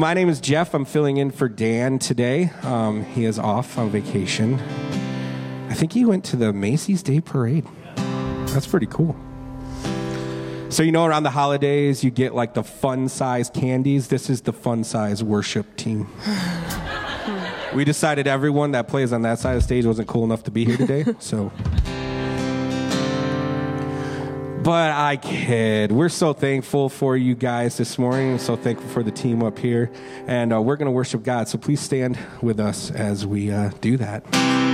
My name is Jeff. I'm filling in for Dan today. Um, he is off on vacation. I think he went to the Macy's Day Parade. That's pretty cool. So, you know, around the holidays, you get like the fun size candies. This is the fun size worship team. we decided everyone that plays on that side of the stage wasn't cool enough to be here today. So. But I kid. We're so thankful for you guys this morning. So thankful for the team up here. And uh, we're going to worship God. So please stand with us as we uh, do that.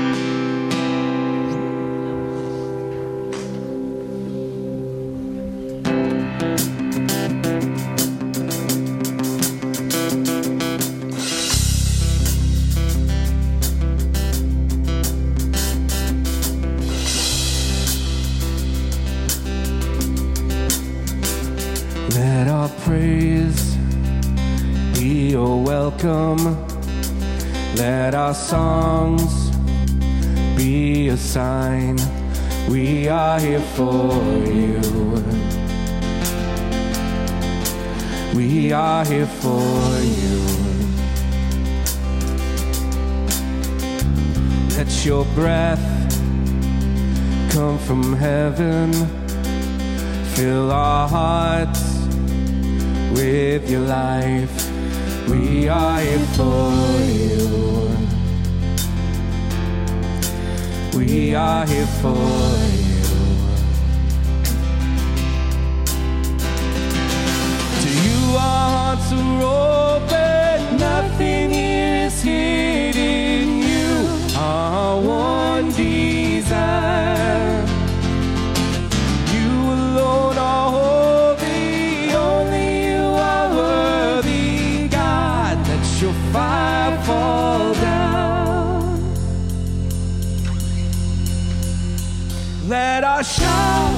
Songs be a sign we are here for you. We are here for you. Let your breath come from heaven. Fill our hearts with your life. We are here for you. We are here for you. To you, our hearts are open. Nothing here is hidden. Let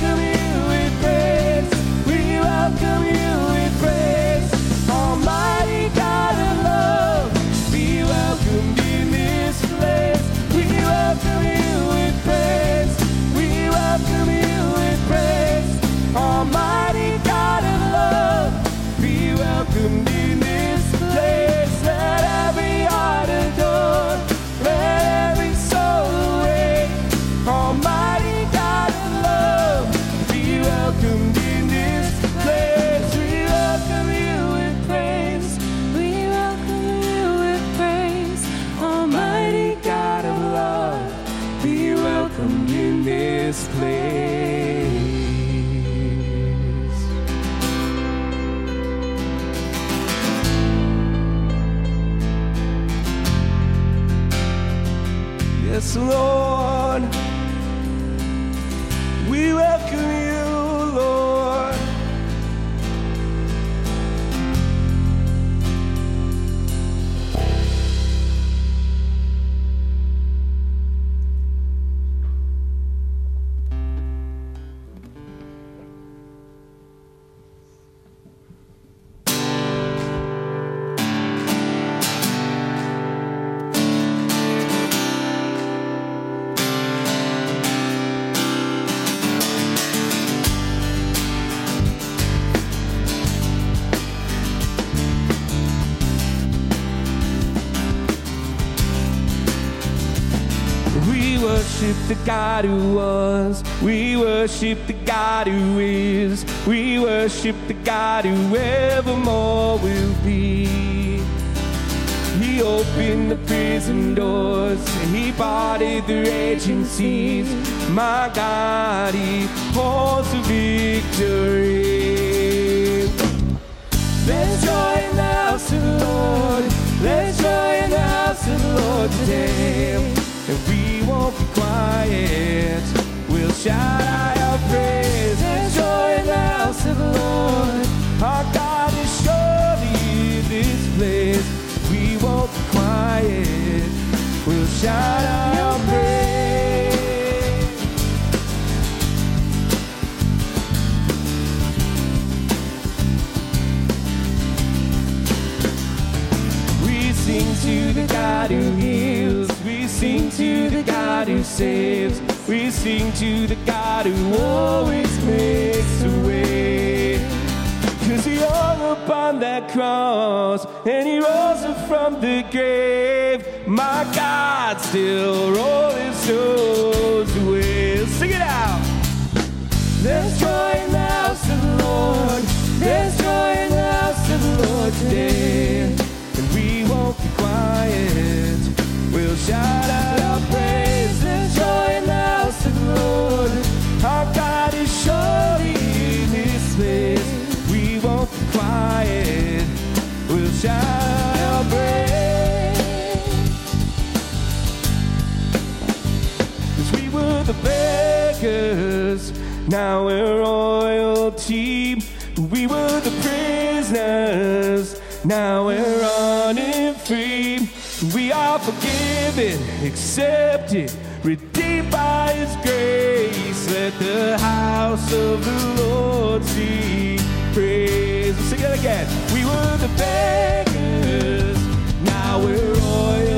welcome worship the God who is. We worship the God who evermore will be. He opened the prison doors. He parted the raging seas. My God, He holds the victory. There's joy in the house of the Lord. There's joy in the house of the Lord today. And we won't be quiet. We'll shout out our praise. There's joy in the house of the Lord. Our God is surely in this place. We won't be quiet. We'll shout out our praise. We sing to the God who heals. We sing to the God who saves. We sing to the God who always makes a way. Cause he hung upon that cross and he rose up from the grave. My God still rolling stones away. Sing it out. There's joy in the house of the Lord. There's joy in the house of the Lord today. And we won't be quiet. We'll shout out our praise. The beggars, now we're royalty. We were the prisoners, now we're running free. We are forgiven, accepted, redeemed by His grace. Let the house of the Lord sing praise. Let's sing it again. We were the beggars, now we're royalty.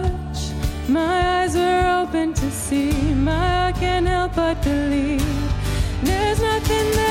my eyes are open to see. My heart can't help but believe. There's nothing that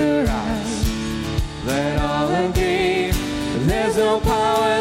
Faith arise. Let all agree. There's no power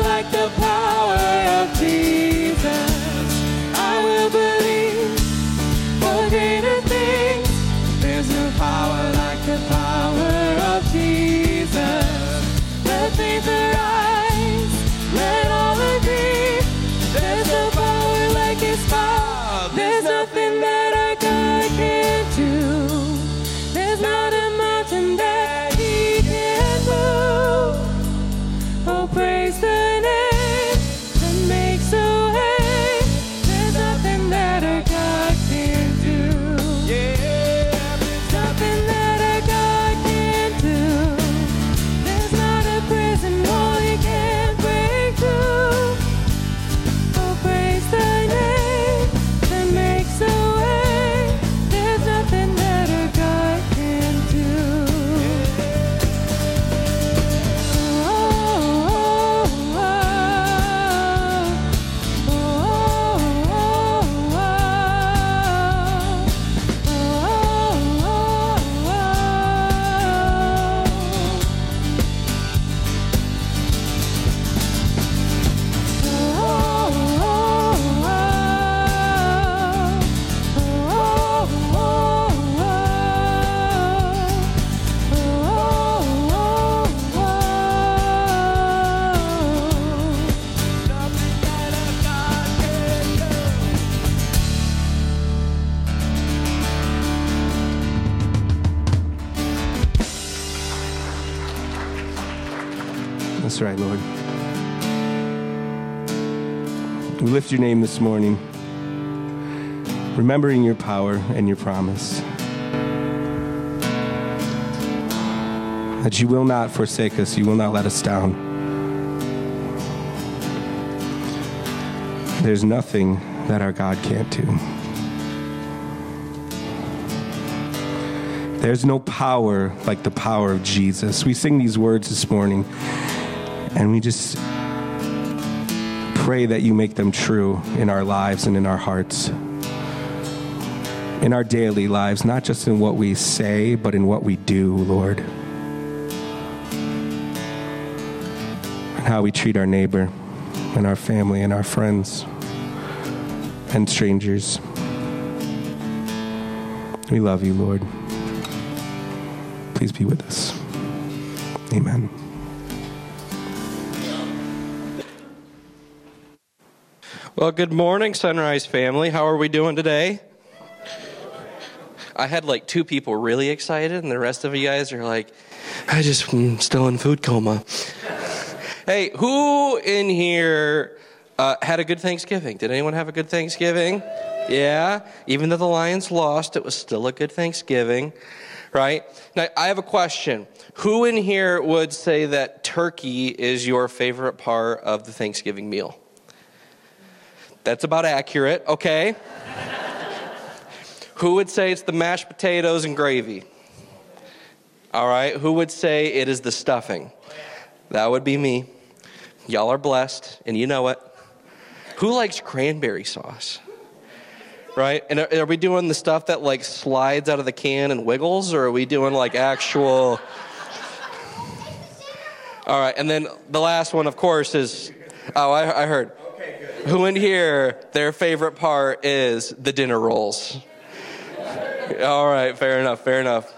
Your name this morning, remembering your power and your promise. That you will not forsake us, you will not let us down. There's nothing that our God can't do. There's no power like the power of Jesus. We sing these words this morning, and we just pray that you make them true in our lives and in our hearts. In our daily lives, not just in what we say, but in what we do, Lord. And how we treat our neighbor and our family and our friends and strangers. We love you, Lord. Please be with us. Amen. Well, good morning, Sunrise family. How are we doing today? I had like two people really excited, and the rest of you guys are like, I just mm, still in food coma. hey, who in here uh, had a good Thanksgiving? Did anyone have a good Thanksgiving? Yeah, even though the Lions lost, it was still a good Thanksgiving, right? Now, I have a question. Who in here would say that turkey is your favorite part of the Thanksgiving meal? That's about accurate, okay? Who would say it's the mashed potatoes and gravy? All right. Who would say it is the stuffing? That would be me. Y'all are blessed, and you know it. Who likes cranberry sauce? Right? And are, are we doing the stuff that like slides out of the can and wiggles, or are we doing like actual? All right, and then the last one, of course, is oh, I, I heard. Who in here, their favorite part is the dinner rolls? All right, fair enough, fair enough.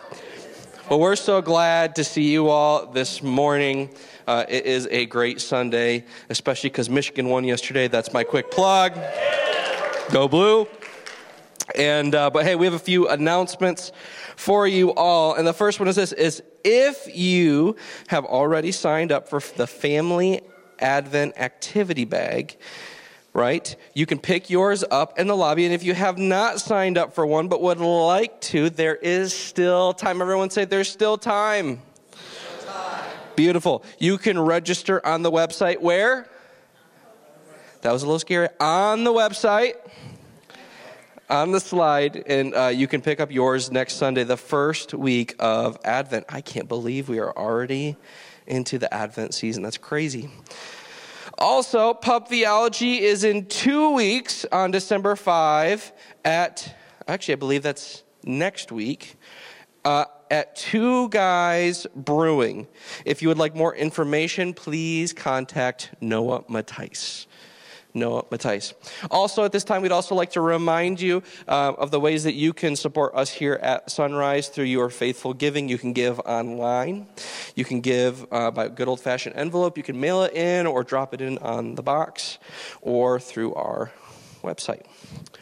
Well, we're so glad to see you all this morning. Uh, it is a great Sunday, especially because Michigan won yesterday. That's my quick plug. Go blue. And uh, but hey, we have a few announcements for you all. And the first one is this: is if you have already signed up for the family Advent activity bag, right? You can pick yours up in the lobby. And if you have not signed up for one but would like to, there is still time. Everyone say, there's still time. Beautiful. You can register on the website where? That was a little scary. On the website, on the slide, and uh, you can pick up yours next Sunday, the first week of Advent. I can't believe we are already into the Advent season. That's crazy. Also, Pub Theology is in two weeks on December 5 at, actually, I believe that's next week, uh, at Two Guys Brewing. If you would like more information, please contact Noah Mattice. Noah Mattice. Also, at this time, we'd also like to remind you uh, of the ways that you can support us here at Sunrise through your faithful giving. You can give online. You can give uh, by good old fashioned envelope. You can mail it in or drop it in on the box or through our website.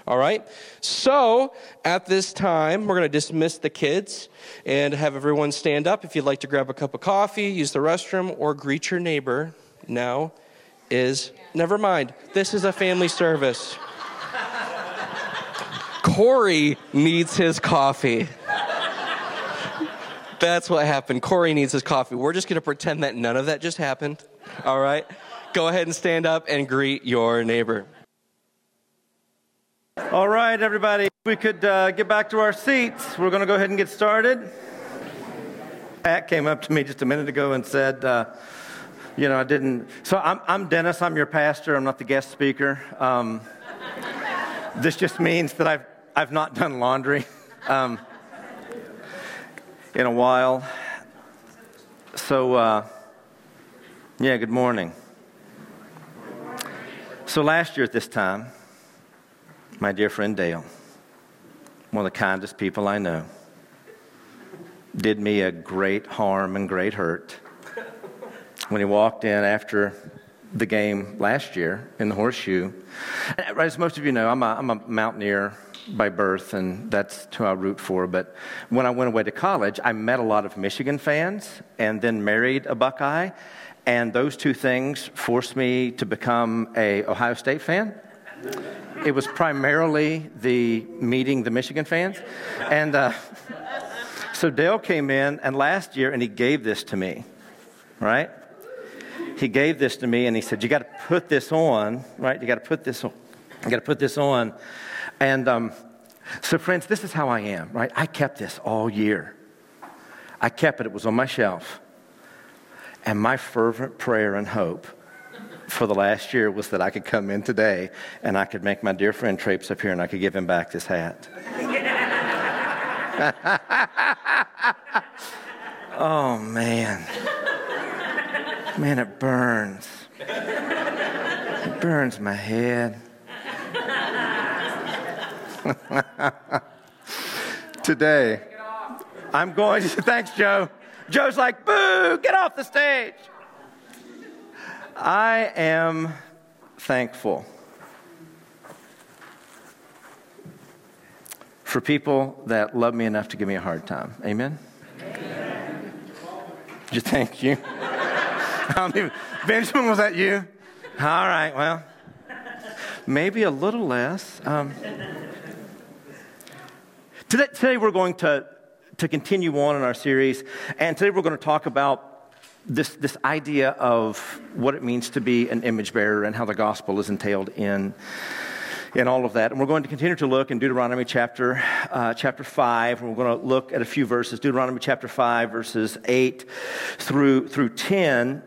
All right? So, at this time, we're going to dismiss the kids and have everyone stand up. If you'd like to grab a cup of coffee, use the restroom, or greet your neighbor, now is never mind. This is a family service. Corey needs his coffee. That's what happened. Corey needs his coffee. We're just going to pretend that none of that just happened. All right? Go ahead and stand up and greet your neighbor. All right, everybody. We could uh, get back to our seats. We're going to go ahead and get started. Pat came up to me just a minute ago and said, uh, you know, I didn't. So I'm, I'm Dennis. I'm your pastor. I'm not the guest speaker. Um, this just means that I've, I've not done laundry um, in a while. So, uh, yeah, good morning. So last year at this time, my dear friend Dale, one of the kindest people I know, did me a great harm and great hurt when he walked in after the game last year in the horseshoe. As most of you know, I'm a, I'm a mountaineer by birth, and that's who I root for. But when I went away to college, I met a lot of Michigan fans and then married a Buckeye. And those two things forced me to become a Ohio State fan. It was primarily the meeting the Michigan fans. And uh, so Dale came in, and last year, and he gave this to me, right? He gave this to me and he said, You got to put this on, right? You got to put this on. You got to put this on. And um, so, friends, this is how I am, right? I kept this all year. I kept it, it was on my shelf. And my fervent prayer and hope for the last year was that I could come in today and I could make my dear friend Traipse up here and I could give him back this hat. oh, man. Man, it burns. It burns my head. Today, I'm going to, thanks, Joe. Joe's like, boo, get off the stage. I am thankful for people that love me enough to give me a hard time. Amen? Amen. Thank you. Benjamin, was that you? All right, well, maybe a little less. Um, today, today, we're going to, to continue on in our series, and today we're going to talk about this, this idea of what it means to be an image bearer and how the gospel is entailed in in all of that. And we're going to continue to look in Deuteronomy chapter, uh, chapter 5. And we're going to look at a few verses, Deuteronomy chapter 5, verses 8 through, through 10.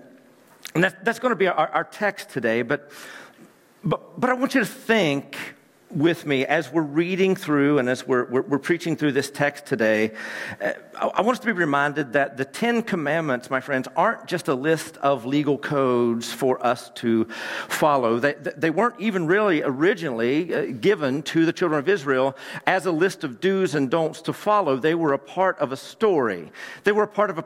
And that's, that's going to be our, our text today. But But, but I want you to think with me as we're reading through and as we're, we're, we're preaching through this text today. Uh, I, I want us to be reminded that the Ten Commandments, my friends, aren't just a list of legal codes for us to follow. They, they weren't even really originally uh, given to the children of Israel as a list of do's and don'ts to follow. They were a part of a story, they were a part of a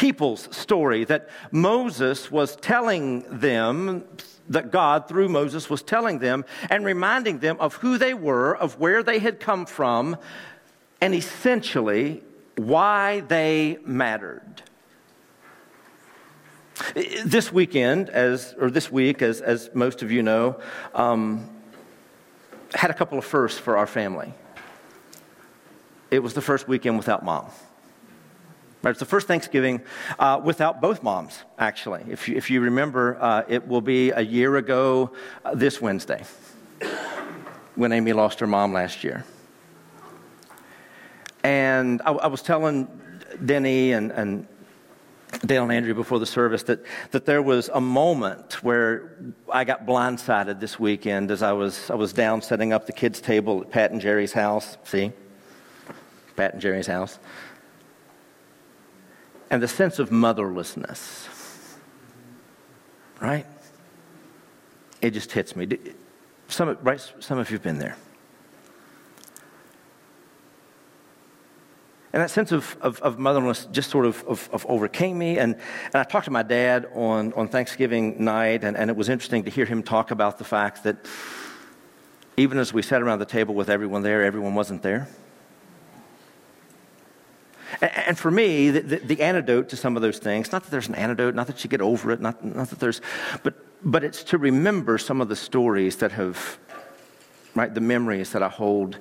people's story that Moses was telling them that God, through Moses, was telling them and reminding them of who they were, of where they had come from, and essentially why they mattered. This weekend, as or this week, as, as most of you know, um, had a couple of firsts for our family. It was the first weekend without mom. Right, it's the first Thanksgiving uh, without both moms, actually. If you, if you remember, uh, it will be a year ago uh, this Wednesday when Amy lost her mom last year. And I, I was telling Denny and, and Dale and Andrew before the service that, that there was a moment where I got blindsided this weekend as I was, I was down setting up the kids' table at Pat and Jerry's house. See? Pat and Jerry's house and the sense of motherlessness. Right? It just hits me. Some, right, some of you have been there. And that sense of, of, of motherlessness just sort of, of, of, overcame me. And, and I talked to my dad on, on Thanksgiving night, and, and it was interesting to hear him talk about the fact that even as we sat around the table with everyone there, everyone wasn't there. And for me, the, the, the, antidote to some of those things, not that there's an antidote, not that you get over it, not, not that there's, but, but it's to remember some of the stories that have right? The memories that I hold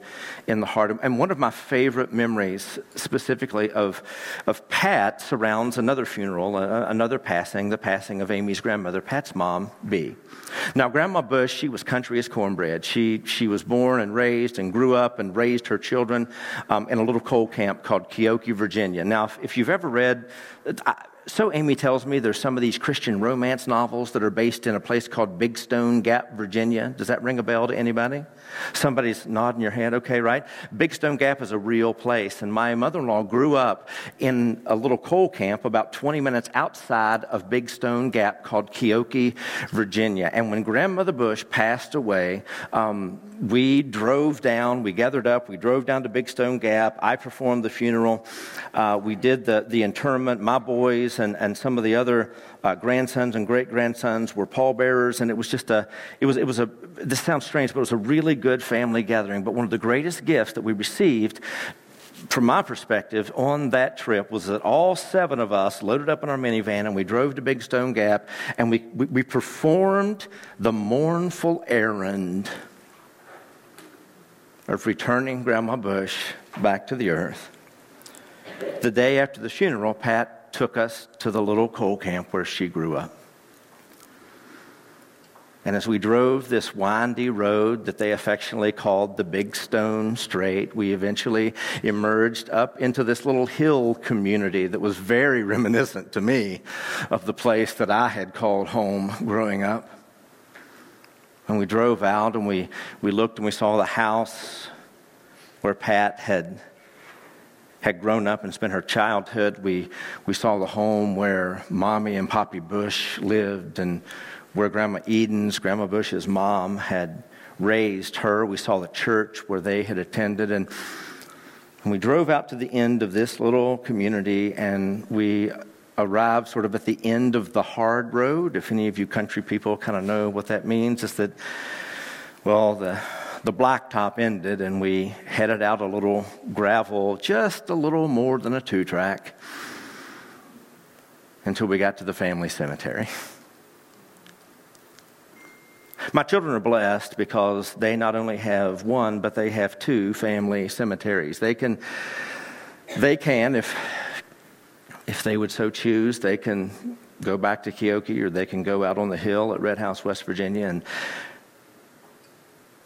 in the heart. And one of my favorite memories, specifically of, of Pat, surrounds another funeral, uh, another passing, the passing of Amy's grandmother, Pat's mom, B. Now, Grandma Bush, she was country as cornbread. She, she was born and raised and grew up and raised her children um, in a little coal camp called Keokee, Virginia. Now, if, if you've ever read, I, so Amy tells me there's some of these Christian romance novels that are based in a place called Big Stone Gap, Virginia. Does that ring a bell to anybody? Somebody's nodding your head, okay, right? Big Stone Gap is a real place. And my mother in law grew up in a little coal camp about 20 minutes outside of Big Stone Gap called Keokee, Virginia. And when Grandmother Bush passed away, um, we drove down, we gathered up, we drove down to Big Stone Gap. I performed the funeral. Uh, we did the, the interment. My boys and, and some of the other uh, grandsons and great grandsons were pallbearers. And it was just a, it was, it was a, this sounds strange, but it was a really good family gathering. But one of the greatest gifts that we received from my perspective, on that trip was that all seven of us loaded up in our minivan and we drove to Big Stone Gap and we, we, we performed the mournful errand of returning Grandma Bush back to the earth. The day after the funeral, Pat took us to the little coal camp where she grew up. And as we drove this windy road that they affectionately called the Big Stone Straight, we eventually emerged up into this little hill community that was very reminiscent to me of the place that I had called home growing up. And we drove out and we, we looked and we saw the house where Pat had, had grown up and spent her childhood. We, we saw the home where Mommy and Poppy Bush lived and where Grandma Eden's, Grandma Bush's mom, had raised her. We saw the church where they had attended. And, and we drove out to the end of this little community and we arrived sort of at the end of the hard road. If any of you country people kind of know what that means, is that, well, the, the blacktop ended and we headed out a little gravel, just a little more than a two track, until we got to the family cemetery. My children are blessed because they not only have one, but they have two family cemeteries. They can, they can, if if they would so choose, they can go back to Keokee or they can go out on the hill at Red House, West Virginia, and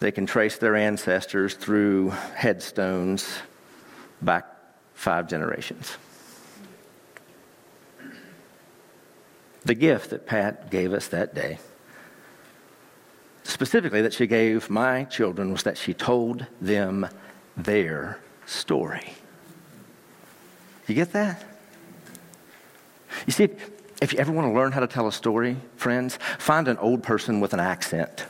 they can trace their ancestors through headstones back five generations. The gift that Pat gave us that day specifically that she gave my children was that she told them their story. You get that? You see, if you ever want to learn how to tell a story, friends, find an old person with an accent.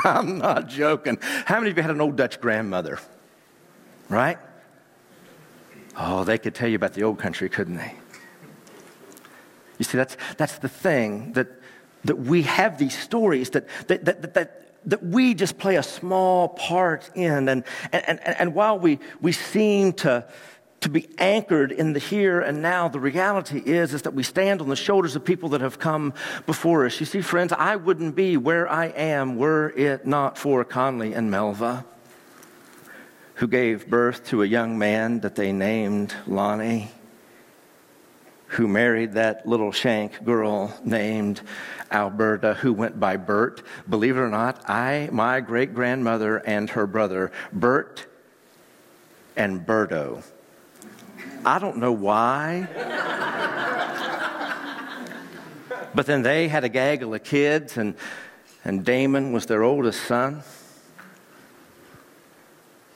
I'm not joking. How many of you had an old Dutch grandmother? Right? Oh, they could tell you about the old country, couldn't they? You see, that's, that's the thing that, that we have these stories that, that, that, that, that we just play a small part in. And, and, and, and while we, we seem to, to be anchored in the here and now, the reality is, is that we stand on the shoulders of people that have come before us. You see, friends, I wouldn't be where I am were it not for Conley and Melva, who gave birth to a young man that they named Lonnie, who married that little shank girl named Alberta, who went by Bert. Believe it or not, I, my great grandmother, and her brother, Bert and Berto. I don't know why. but then they had a gaggle of kids, and, and Damon was their oldest son.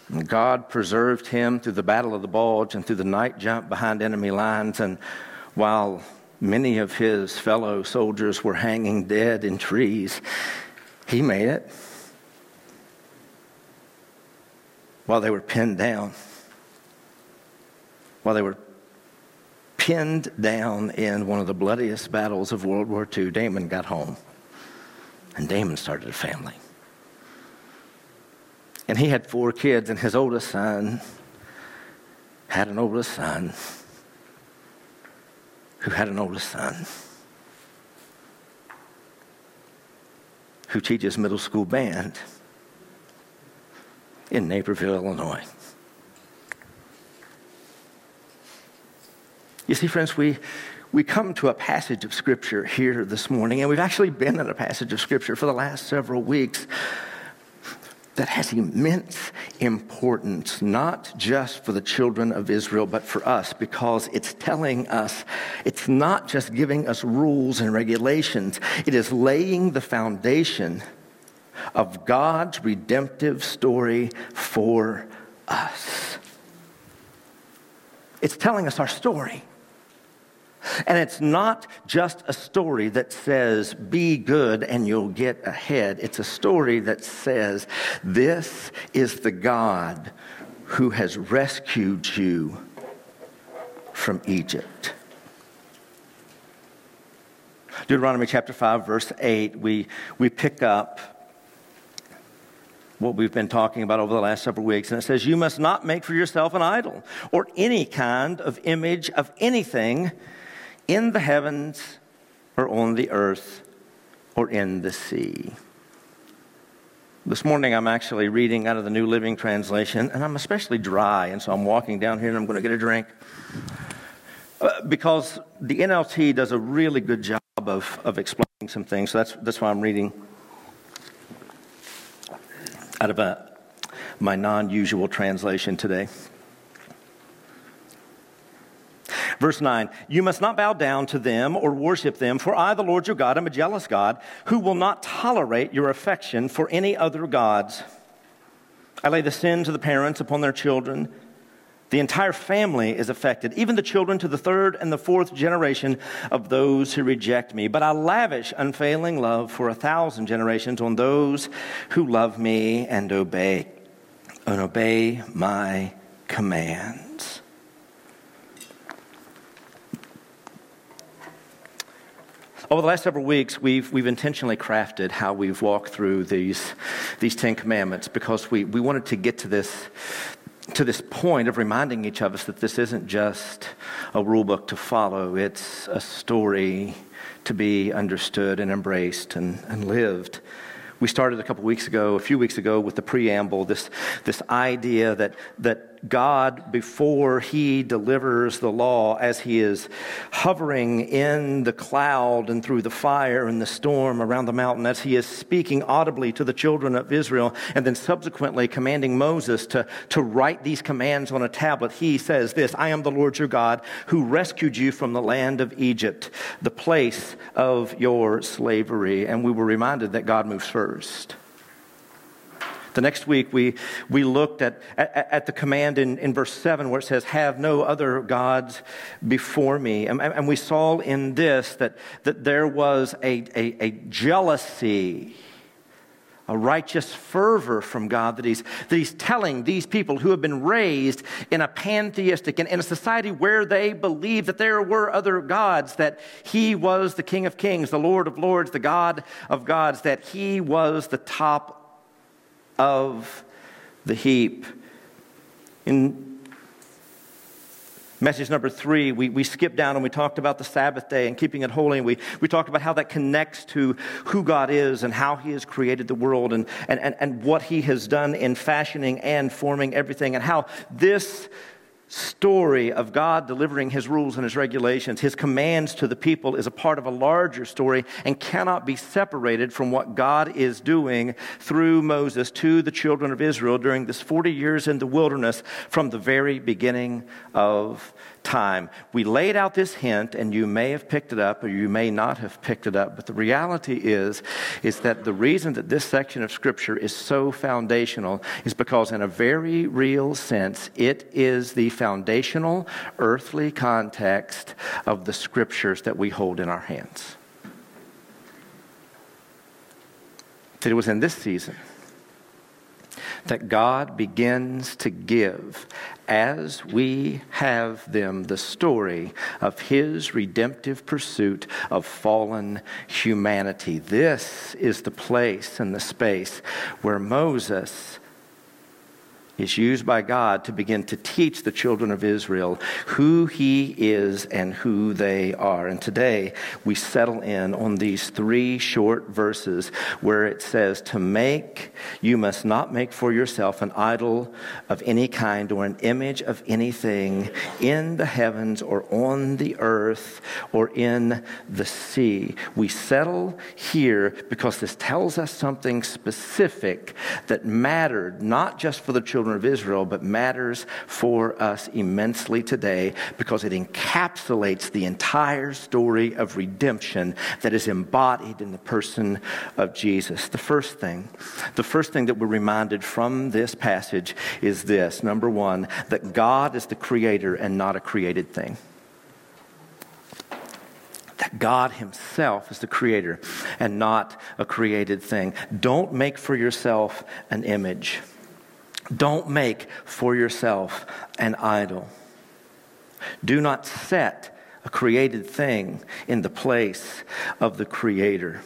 And God preserved him through the Battle of the Bulge and through the night jump behind enemy lines. And while many of his fellow soldiers were hanging dead in trees, he made it. While they were pinned down while they were pinned down in one of the bloodiest battles of World War II, Damon got home. And Damon started a family. And he had four kids, and his oldest son had an oldest son who had an oldest son who teaches middle school band in Naperville, Illinois. You see, friends, we, we come to a passage of Scripture here this morning, and we've actually been in a passage of Scripture for the last several weeks that has immense importance, not just for the children of Israel, but for us, because it's telling us, it's not just giving us rules and regulations, it is laying the foundation of God's redemptive story for us. It's telling us our story. And it's not just a story that says, be good and you'll get ahead. It's a story that says, this is the God who has rescued you from Egypt. Deuteronomy chapter 5, verse 8, we, we pick up what we've been talking about over the last several weeks. And it says, You must not make for yourself an idol or any kind of image of anything in the heavens or on the earth or in the sea. This morning I'm actually reading out of the New Living Translation, and I'm especially dry, and so I'm walking down here and I'm going to get a drink. Uh, because the NLT does a really good job of, of explaining some things, so that's, that's why I'm reading out of a, my non usual translation today. Verse 9, you must not bow down to them or worship them, for I, the Lord your God, am a jealous God who will not tolerate your affection for any other gods. I lay the sins of the parents upon their children. The entire family is affected, even the children to the third and the fourth generation of those who reject me. But I lavish unfailing love for a thousand generations on those who love me and obey and obey my commands. Over the last several weeks, we've, we've intentionally crafted how we've walked through these, these Ten Commandments because we, we wanted to get to this, to this point of reminding each of us that this isn't just a rule book to follow, it's a story to be understood and embraced and, and lived. We started a couple weeks ago, a few weeks ago, with the preamble, this, this idea that, that God, before he delivers the law, as he is hovering in the cloud and through the fire and the storm around the mountain, as he is speaking audibly to the children of Israel, and then subsequently commanding Moses to, to write these commands on a tablet, he says this I am the Lord your God who rescued you from the land of Egypt, the place of your slavery. And we were reminded that God moves first. The next week, we, we looked at, at, at, the command in, in verse 7 where it says, Have no other gods before me. And, and we saw in this that, that there was a, a, a jealousy a righteous fervor from God that he's, that he's telling these people who have been raised in a pantheistic and in a society where they believed that there were other gods, that he was the King of Kings, the Lord of Lords, the God of gods, that he was the top of the heap. In Message number three, we, we skipped down and we talked about the Sabbath day and keeping it holy. And we, we talked about how that connects to who God is and how He has created the world and, and, and, and what He has done in fashioning and forming everything, and how this story of God delivering his rules and his regulations, his commands to the people, is a part of a larger story and cannot be separated from what God is doing through Moses to the children of Israel during this 40 years in the wilderness from the very beginning of time. We laid out this hint, and you may have picked it up or you may not have picked it up, but the reality is, is that the reason that this section of Scripture is so foundational is because, in a very real sense, it is the foundational earthly context of the Scriptures that we hold in our hands. That it was in this season that God begins to give as we have them the story of his redemptive pursuit of fallen humanity. This is the place and the space where Moses is used by God to begin to teach the children of Israel who He is and who they are. And today we settle in on these three short verses where it says, To make, you must not make for yourself an idol of any kind or an image of anything in the heavens or on the earth or in the sea. We settle here because this tells us something specific that mattered not just for the children children of Israel, but matters for us immensely today because it encapsulates the entire story of redemption that is embodied in the person of Jesus. The first thing, the first thing that we're reminded from this passage is this number one, that God is the creator and not a created thing that God Himself is the creator and not a created thing. Don't make for yourself an image. Don't make for yourself an idol. Do not set a created thing in the place of the Creator.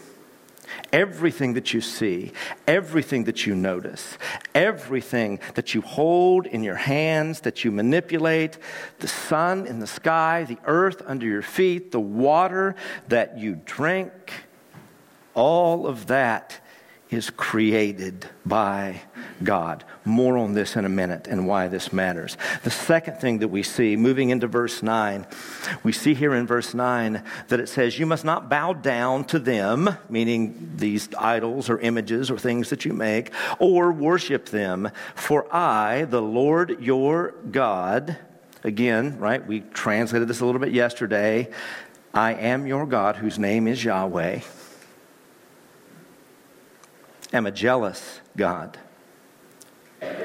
Everything that you see, everything that you notice, everything that you hold in your hands, that you manipulate, the sun in the sky, the earth under your feet, the water that you drink, all of that is created by God. More on this in a minute and why this matters. The second thing that we see, moving into verse 9, we see here in verse 9 that it says, You must not bow down to them, meaning these idols or images or things that you make, or worship them, for I, the Lord your God, again, right, we translated this a little bit yesterday. I am your God, whose name is Yahweh am a jealous God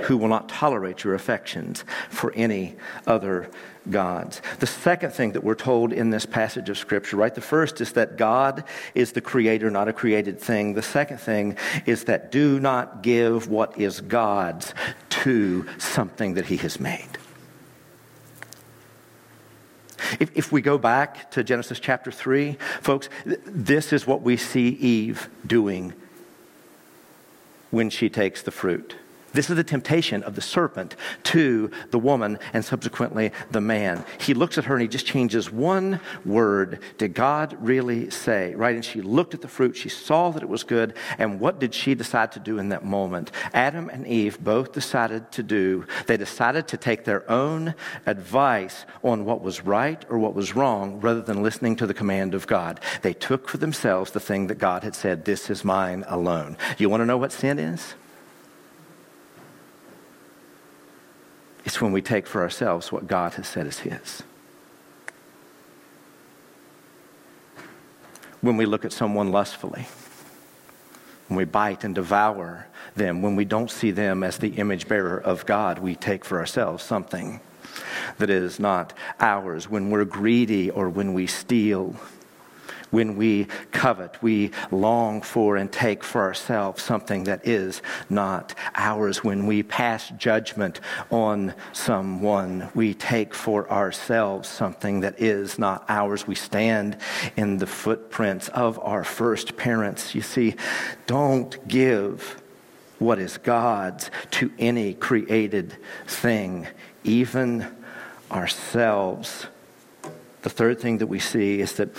who will not tolerate your affections for any other gods. The second thing that we're told in this passage of Scripture, right? The first is that God is the creator, not a created thing. The second thing is that do not give what is God's to something that He has made. If, if we go back to Genesis chapter 3, folks, this is what we see Eve doing when she takes the fruit. This is the temptation of the serpent to the woman and subsequently the man. He looks at her and he just changes one word. Did God really say? Right? And she looked at the fruit. She saw that it was good. And what did she decide to do in that moment? Adam and Eve both decided to do, they decided to take their own advice on what was right or what was wrong rather than listening to the command of God. They took for themselves the thing that God had said, This is mine alone. You want to know what sin is? It's when we take for ourselves what God has said is His. When we look at someone lustfully, when we bite and devour them, when we don't see them as the image bearer of God, we take for ourselves something that is not ours. When we're greedy or when we steal, when we covet, we long for and take for ourselves something that is not ours. When we pass judgment on someone, we take for ourselves something that is not ours. We stand in the footprints of our first parents. You see, don't give what is God's to any created thing, even ourselves. The third thing that we see is that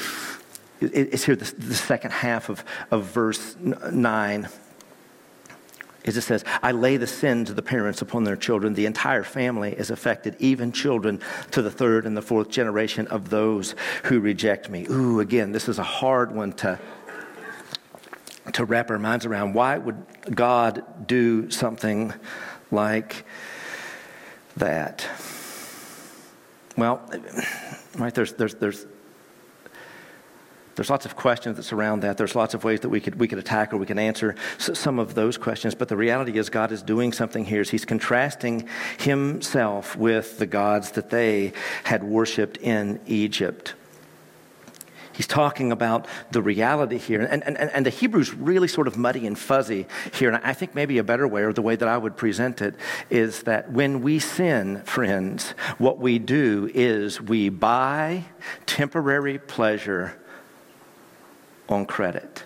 it's here, the, the second half of, of verse 9 is it says, I lay the sins of the parents upon their children. The entire family is affected, even children to the third and the fourth generation of those who reject me. Ooh, again, this is a hard one to, to wrap our minds around. Why would God do something like that? Well, right, there's, there's, there's there's lots of questions that surround that. There's lots of ways that we could, we could attack or we can answer some of those questions. But the reality is, God is doing something here. He's contrasting himself with the gods that they had worshiped in Egypt. He's talking about the reality here. And, and, and the Hebrew's really sort of muddy and fuzzy here. And I think maybe a better way, or the way that I would present it, is that when we sin, friends, what we do is we buy temporary pleasure on credit.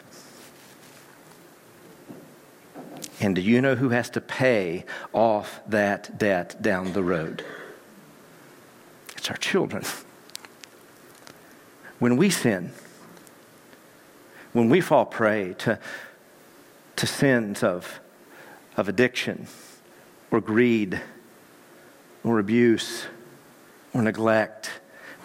And do you know who has to pay off that debt down the road? It's our children. When we sin, when we fall prey to, to sins of, of addiction or greed or abuse or neglect,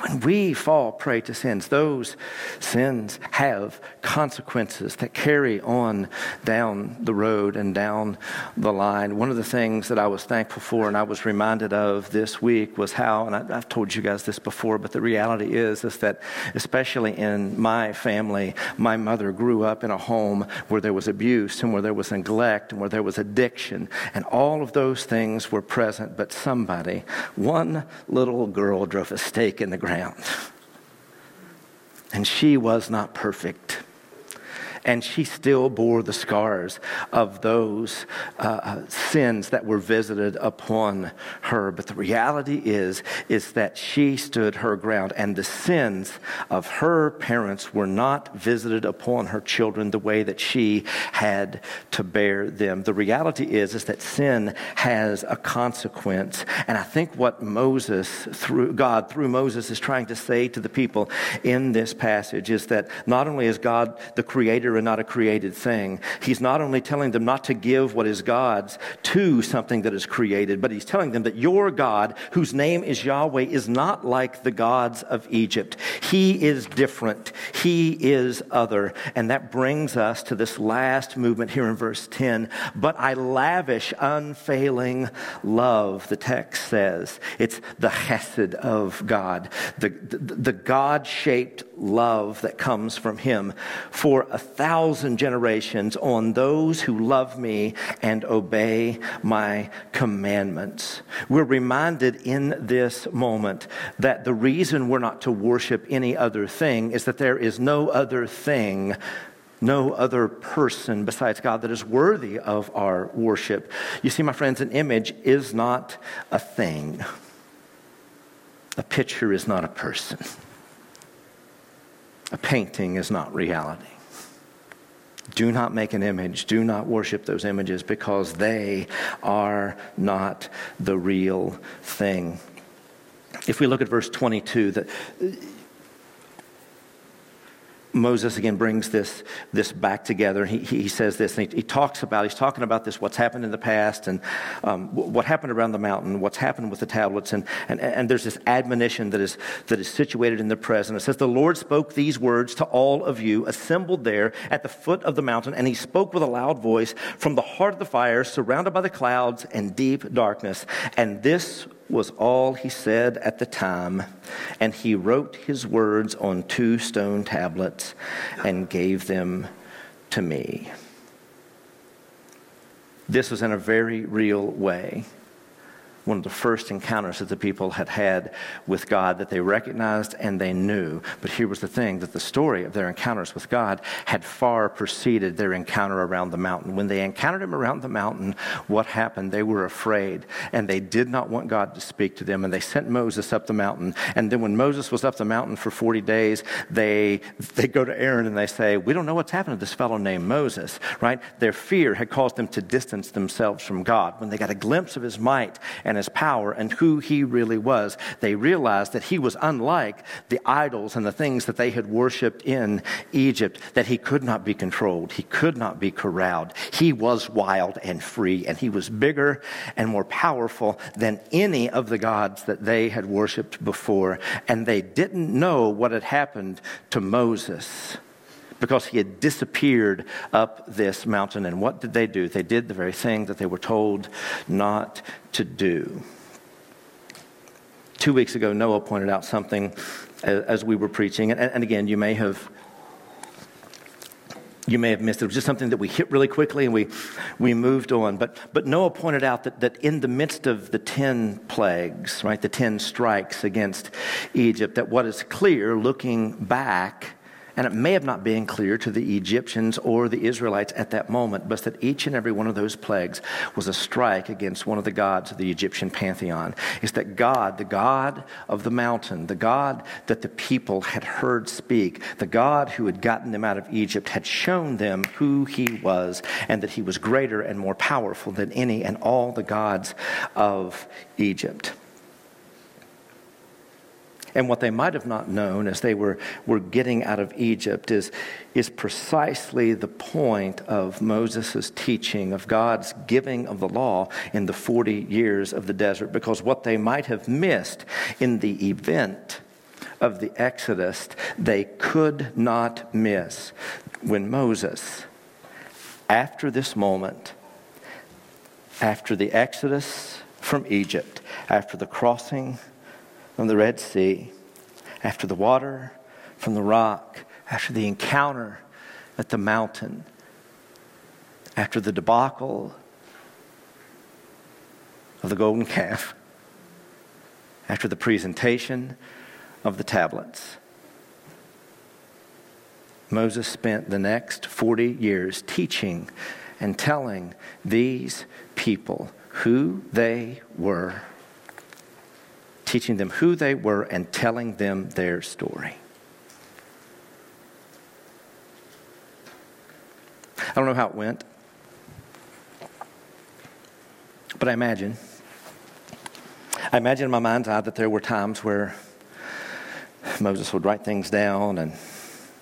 when we fall prey to sins, those sins have consequences that carry on down the road and down the line. One of the things that I was thankful for and I was reminded of this week was how, and I, have told you guys this before, but the reality is, is that especially in my family, my mother grew up in a home where there was abuse and where there was neglect and where there was addiction, and all of those things were present, but somebody, one little girl drove a stake in the ground ground. And she was not perfect and she still bore the scars of those uh, uh, sins that were visited upon her. But the reality is, is that she stood her ground, and the sins of her parents were not visited upon her children the way that she had to bear them. The reality is, is that sin has a consequence, and I think what Moses, through God, through Moses, is trying to say to the people in this passage is that not only is God the creator creator and not a created thing. He's not only telling them not to give what is God's to something that is created, but he's telling them that your God, whose name is Yahweh, is not like the gods of Egypt. He is different. He is other. And that brings us to this last movement here in verse 10. But I lavish unfailing love, the text says. It's the chesed of God, the, the, the God shaped love that comes from him for a thousand generations on those who love me and obey my commandments. We're reminded in this moment that the reason we're not to worship any other thing is that there is no other thing no other person besides God that is worthy of our worship. You see, my friends, an image is not a thing, a picture is not a person, a painting is not reality. Do not make an image. Do not worship those images because they are not the real thing. If we look at verse 22, that Moses again brings this, this back together. He, he says this, and he, he, talks about, he's talking about this, what's happened in the past, and um, what happened around the mountain, what's happened with the tablets, and, and, and there's this admonition that is, that is situated in the present. It says, The Lord spoke these words to all of you assembled there at the foot of the mountain, and he spoke with a loud voice from the heart of the fire, surrounded by the clouds and deep darkness. And this was all he said at the time, and he wrote his words on two stone tablets and gave them to me. This was in a very real way one of the first encounters that the people had had with God that they recognized and they knew. But here was the thing that the story of their encounters with God had far preceded their encounter around the mountain. When they encountered him around the mountain, what happened? They were afraid and they did not want God to speak to them. And they sent Moses up the mountain. And then when Moses was up the mountain for 40 days, they, they go to Aaron and they say, We don't know what's happened to this fellow named Moses, right? Their fear had caused them to distance themselves from God. When they got a glimpse of his might and and his power and who he really was. They realized that he was unlike the idols and the things that they had worshiped in Egypt, that he could not be controlled, he could not be corralled. He was wild and free, and he was bigger and more powerful than any of the gods that they had worshiped before. And they didn't know what had happened to Moses because he had disappeared up this mountain. And what did they do? They did the very thing that they were told not to do. Two weeks ago, Noah pointed out something as we were preaching. And, again, you may have you may have missed it. It was just something that we hit really quickly and we, we moved on. But, but Noah pointed out that, that in the midst of the 10 plagues, right, the 10 strikes against Egypt, that what is clear looking back and it may have not been clear to the Egyptians or the Israelites at that moment, but that each and every one of those plagues was a strike against one of the gods of the Egyptian pantheon. Is that God, the God of the mountain, the God that the people had heard speak, the God who had gotten them out of Egypt, had shown them who he was and that he was greater and more powerful than any and all the gods of Egypt. And what they might have not known as they were, were getting out of Egypt is, is precisely the point of Moses' teaching, of God's giving of the law in the 40 years of the desert. Because what they might have missed in the event of the Exodus, they could not miss when Moses, after this moment, after the Exodus from Egypt, after the crossing from the Red Sea, after the water from the rock, after the encounter at the mountain, after the debacle of the golden calf, after the presentation of the tablets. Moses spent the next 40 years teaching and telling these people who they were teaching them who they were and telling them their story. I don't know how it went, but I imagine. I imagine in my mind's eye that there were times where Moses would write things down and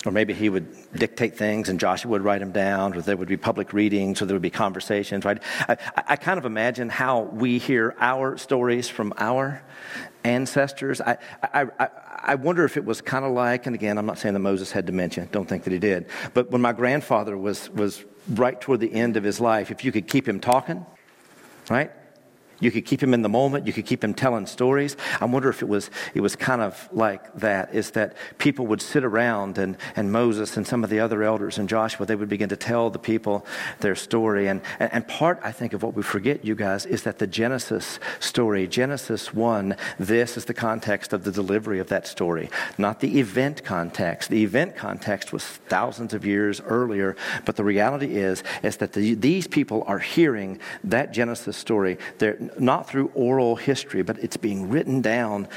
or maybe he would dictate things and Joshua would write them down, or there would be public readings, or there would be conversations, right? I, I kind of imagine how we hear our stories from our ancestors. I, I, I, wonder if it was kind of like, and again, I'm not saying that Moses had dementia, don't think that he did, but when my grandfather was, was right toward the end of his life, if you could keep him talking, right? You could keep him in the moment. You could keep him telling stories. I wonder if it was, it was kind of like that, is that people would sit around and, and Moses and some of the other elders and Joshua, they would begin to tell the people their story. And, and part, I think, of what we forget, you guys, is that the Genesis story, Genesis 1, this is the context of the delivery of that story, not the event context. The event context was thousands of years earlier, but the reality is, is that the, these people are hearing that Genesis story. They're, not through oral history, but it's being written down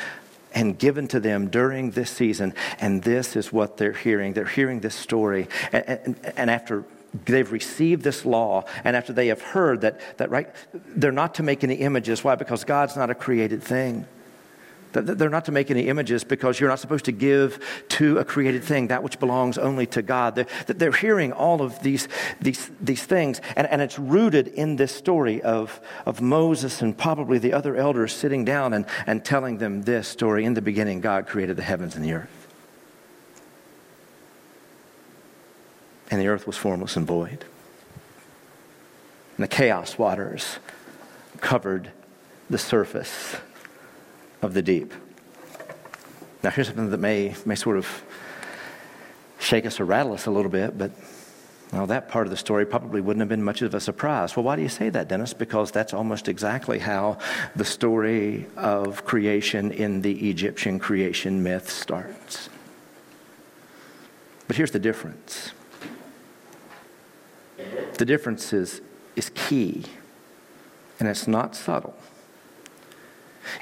and given to them during this season. And this is what they're hearing. They're hearing this story. And, and, and after they've received this law, and after they have heard that, that right, they're not to make any images. Why? Because God's not a created thing. They're not to make any images because you're not supposed to give to a created thing that which belongs only to God. They're, they're hearing all of these, these, these things, and, and it's rooted in this story of, of Moses and probably the other elders sitting down and, and telling them this story. In the beginning, God created the heavens and the earth. And the earth was formless and void. And the chaos waters covered the surface of the deep. Now, here's something that may, may sort of shake us or rattle us a little bit, but well, that part of the story probably wouldn't have been much of a surprise. Well, why do you say that, Dennis? Because that's almost exactly how the story of creation in the Egyptian creation myth starts. But here's the difference the difference is, is key, and it's not subtle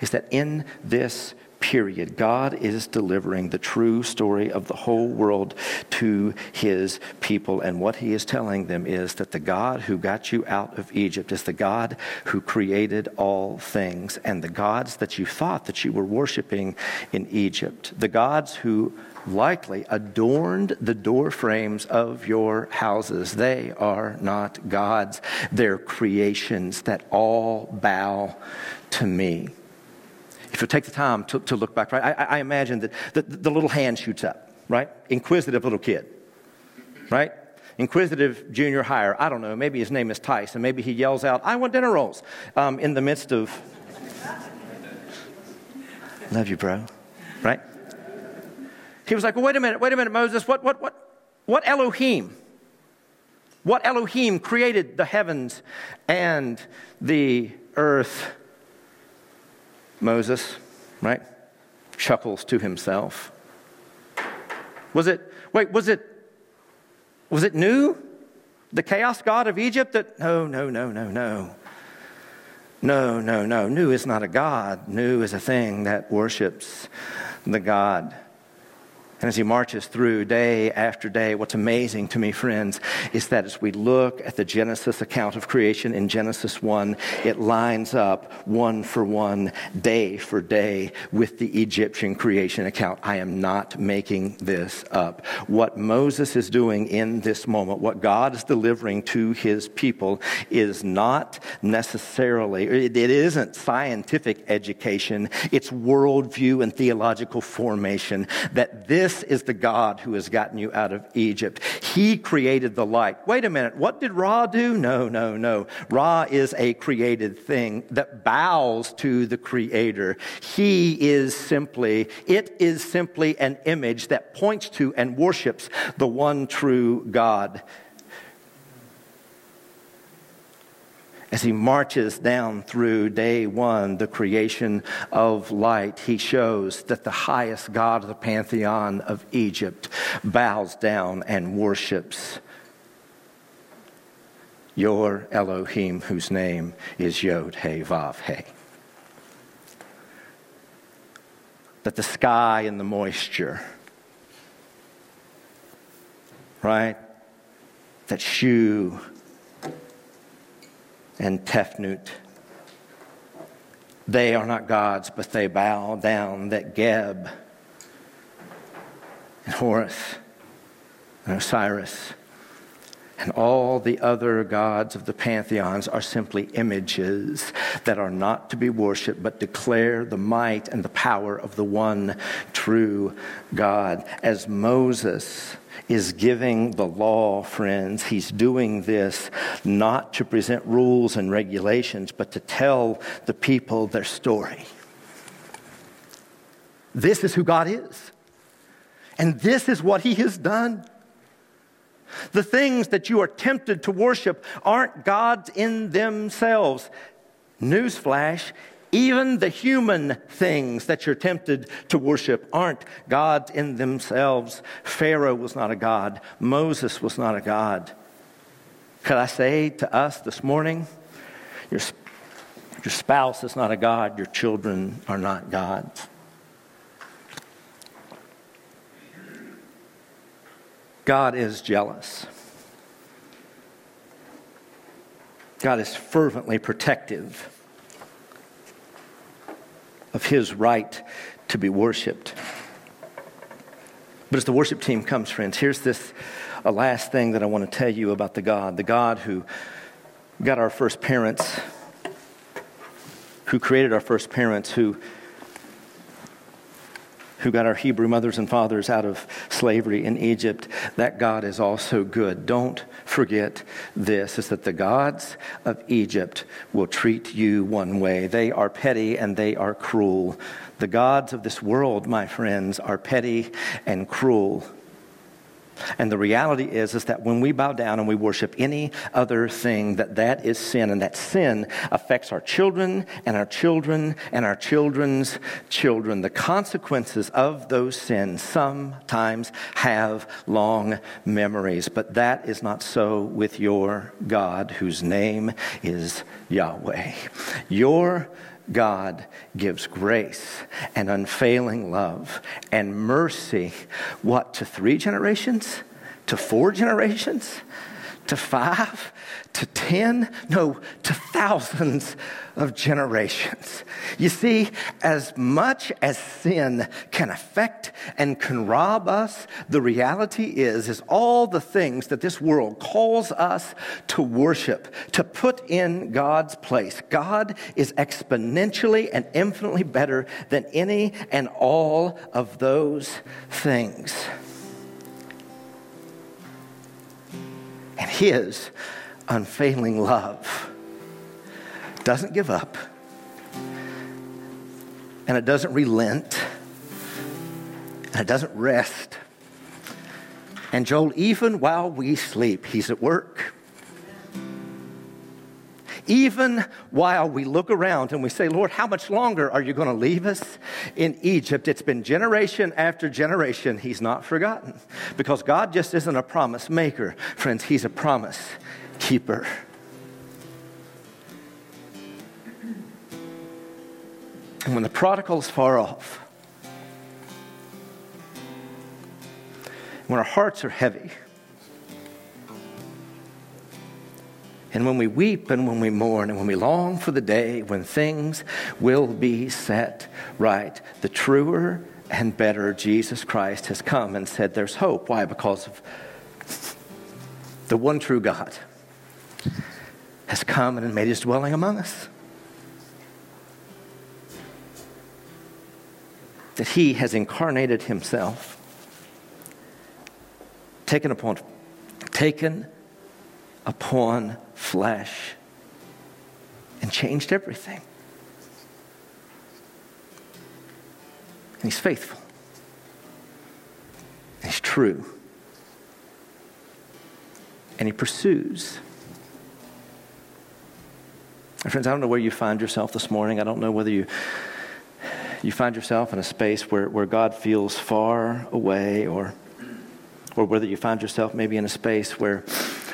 is that in this period, God is delivering the true story of the whole world to his people. And what he is telling them is that the God who got you out of Egypt is the God who created all things. And the gods that you thought that you were worshiping in Egypt, the gods who likely adorned the door frames of your houses. They are not gods, they're creations that all bow to me if you take the time to, to look back, right, I, I imagine that the, the little hand shoots up, right? Inquisitive little kid, right? Inquisitive junior hire. I don't know. Maybe his name is Tice, and maybe he yells out, I want dinner rolls um, in the midst of. Love you, bro. Right? He was like, well, wait a minute, wait a minute, Moses. What, what, what, what Elohim? What Elohim created the heavens and the earth? Moses, right? Chuckles to himself. Was it, wait, was it, was it Nu? The chaos god of Egypt that, no, no, no, no, no. No, no, no. Nu is not a god. Nu is a thing that worships the God and as he marches through day after day, what's amazing to me, friends, is that as we look at the Genesis account of creation in Genesis 1, it lines up one for one, day for day, with the Egyptian creation account. I am not making this up. What Moses is doing in this moment, what God is delivering to his people, is not necessarily, it, isn't scientific education, it's worldview and theological formation. That this this is the God who has gotten you out of Egypt. He created the light. Wait a minute. What did Ra do? No, no, no. Ra is a created thing that bows to the Creator. He is simply, it is simply an image that points to and worships the one true God. As he marches down through day one, the creation of light, he shows that the highest God of the pantheon of Egypt bows down and worships your Elohim, whose name is Yod He Vav He. That the sky and the moisture, right? That Shu and Tefnut. They are not gods, but they bow down that Geb and Horus and Osiris and all the other gods of the pantheons are simply images that are not to be worshiped, but declare the might and the power of the one true God. As Moses is giving the law, friends. He's doing this not to present rules and regulations, but to tell the people their story. This is who God is. And this is what He has done. The things that you are tempted to worship aren't gods in themselves. Newsflash, even the human things that you're tempted to worship aren't gods in themselves. Pharaoh was not a god, Moses was not a god. Could I say to us this morning, your, your spouse is not a god, your children are not gods. God is jealous. God is fervently protective of his right to be worshiped. But as the worship team comes, friends, here's this a last thing that I want to tell you about the God, the God who got our first parents, who created our first parents, who who got our Hebrew mothers and fathers out of slavery in Egypt, that God is also good. Don't forget this is that the gods of Egypt will treat you one way. They are petty and they are cruel. The gods of this world, my friends, are petty and cruel. And the reality is, is that when we bow down and we worship any other thing, that that is sin, and that sin affects our children and our children and our children's children. The consequences of those sins sometimes have long memories, but that is not so with your God, whose name is Yahweh. Your God gives grace and unfailing love and mercy, what, to three generations? To four generations? To five? To ten? No, to thousands of generations. You see, as much as sin can affect and can rob us, the reality is, is all the things that this world calls us to worship, to put in God's place. God is exponentially and infinitely better than any and all of those things. And His unfailing love doesn't give up and it doesn't relent and it doesn't rest. And Joel, even while we sleep, He's at work. Even while we look around and we say, Lord, how much longer are you going to leave us in Egypt? It's been generation after generation. He's not forgotten because God just isn't a promise maker. Friends, He's a promise keeper. And when the prodigal is far off, when our hearts are heavy, and when we weep and when we mourn and when we long for the day when things will be set right, the truer and better Jesus Christ has come and said there's hope. Why? Because of the one true God has come and made his dwelling among us. That he has incarnated himself, taken upon, taken upon flesh, and changed everything. And he's faithful. And he's true. And he pursues. My friends, I don't know where you find yourself this morning. I don't know whether you you find yourself in a space where, where God feels far away or or whether you find yourself maybe in a space where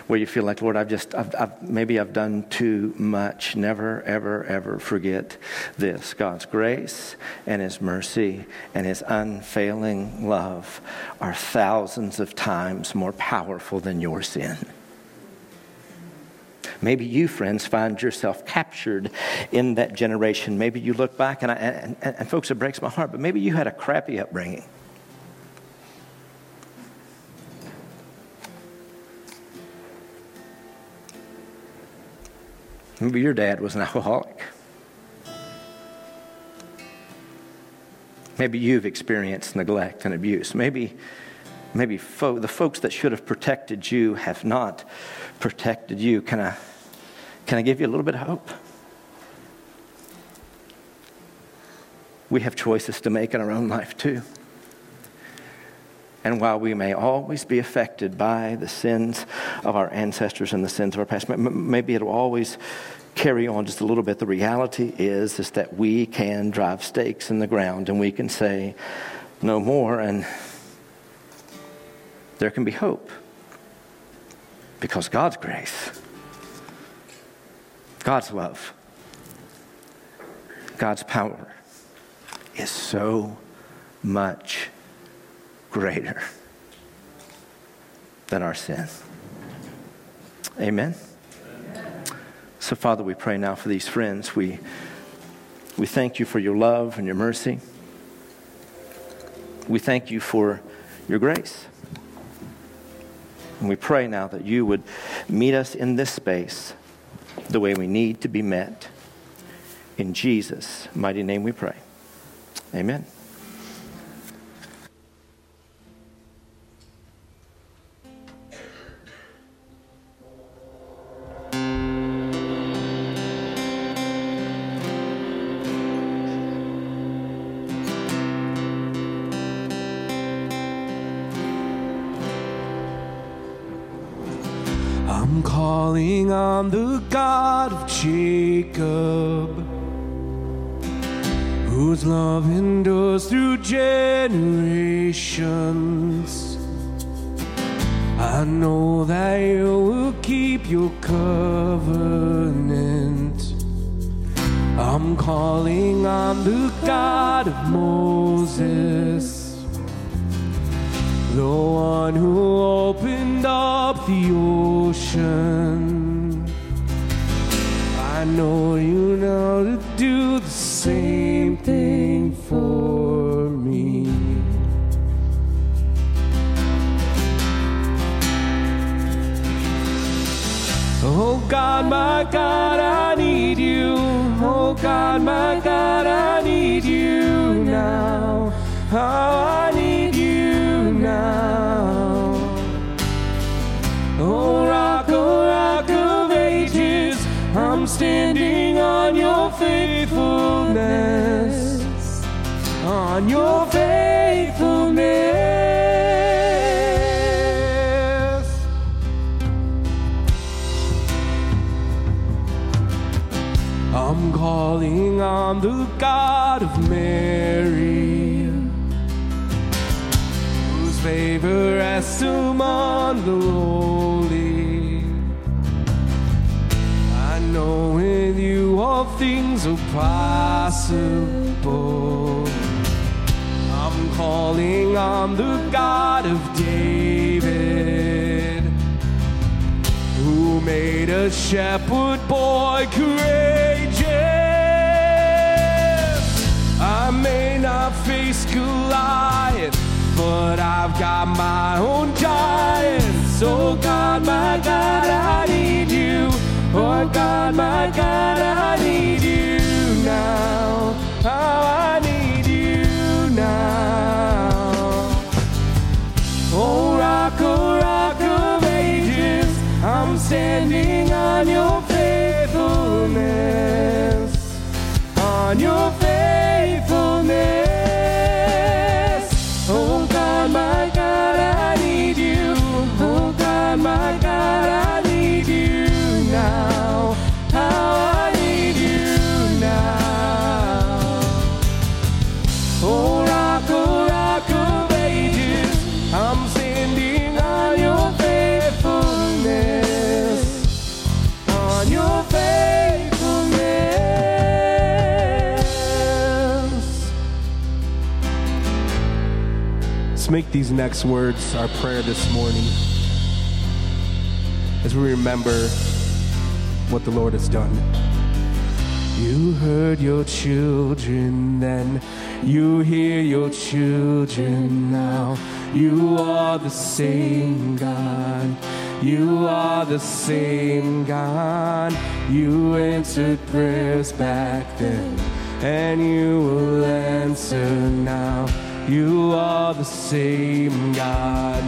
where you feel like, Lord, I've just, I've, I've, maybe I've done too much. Never, ever, ever forget this God's grace and His mercy and His unfailing love are thousands of times more powerful than your sin. Maybe you, friends, find yourself captured in that generation. Maybe you look back, and, I, and, and, and folks, it breaks my heart, but maybe you had a crappy upbringing. Maybe your dad was an alcoholic. Maybe you've experienced neglect and abuse. Maybe, maybe fo- the folks that should have protected you have not protected you. Can I, can I give you a little bit of hope? We have choices to make in our own life too. And while we may always be affected by the sins of our ancestors and the sins of our past, maybe it'll always carry on just a little bit. The reality is, is that we can drive stakes in the ground and we can say no more, and there can be hope because God's grace, God's love, God's power is so much greater than our sin. Amen. So, Father, we pray now for these friends. We, we thank you for your love and your mercy. We thank you for your grace. And we pray now that you would meet us in this space the way we need to be met. In Jesus' mighty name we pray. Amen. I'm standing on your faithfulness. On your faithfulness. I'm calling on the God of Mary, whose favor rests among the lowly. Things are possible. I'm calling on the God of David who made a shepherd boy courageous. I may not face Goliath, but I've got my own giants. Oh God, my God, I need you. Oh God, my God, I need you now. Oh, I need you now. Oh rock, oh rock of ages, I'm standing on your faithfulness, on your faithfulness. Make these next words our prayer this morning as we remember what the Lord has done. You heard your children then, you hear your children now. You are the same God. You are the same God. You answered prayers back then, and you will answer now. You are the same God.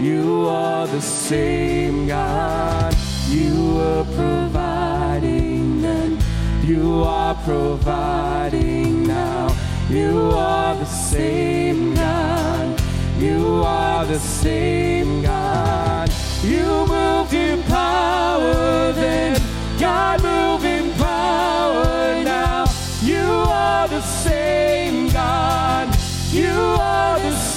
You are the same God. You were providing then. You are providing now. You are the same God. You are the same God. You moved in power then. God move in power now. You are the same God. You are the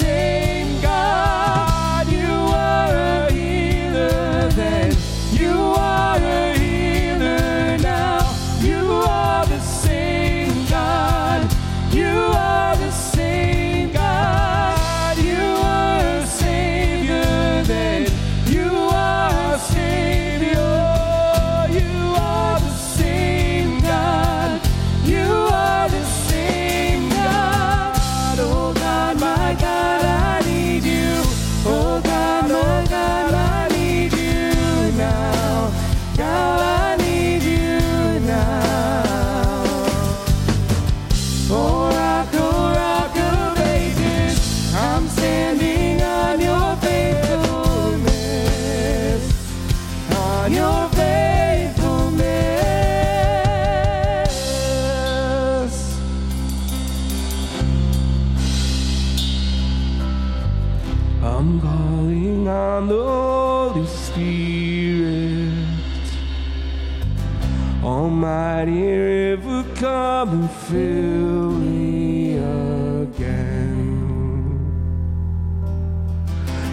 Almighty river, come and fill me again.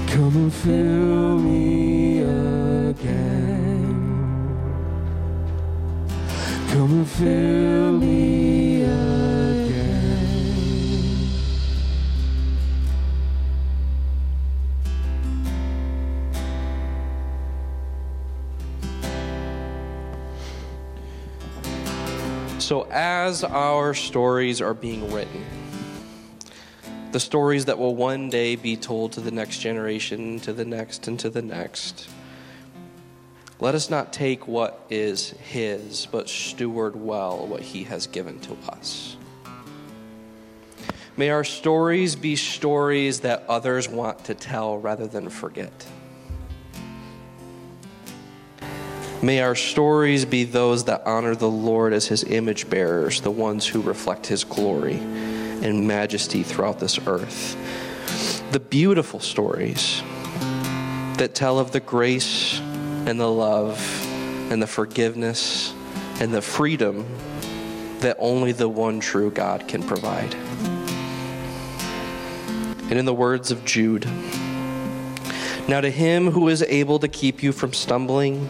Come and fill me again. Come and fill So, as our stories are being written, the stories that will one day be told to the next generation, to the next, and to the next, let us not take what is His, but steward well what He has given to us. May our stories be stories that others want to tell rather than forget. May our stories be those that honor the Lord as his image bearers, the ones who reflect his glory and majesty throughout this earth. The beautiful stories that tell of the grace and the love and the forgiveness and the freedom that only the one true God can provide. And in the words of Jude, now to him who is able to keep you from stumbling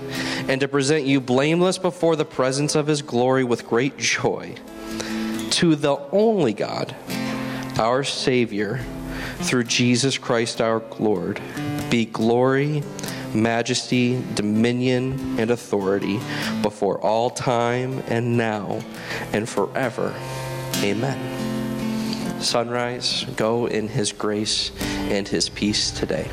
and to present you blameless before the presence of his glory with great joy, to the only God, our Savior, through Jesus Christ our Lord, be glory, majesty, dominion, and authority before all time and now and forever. Amen. Sunrise, go in his grace and his peace today.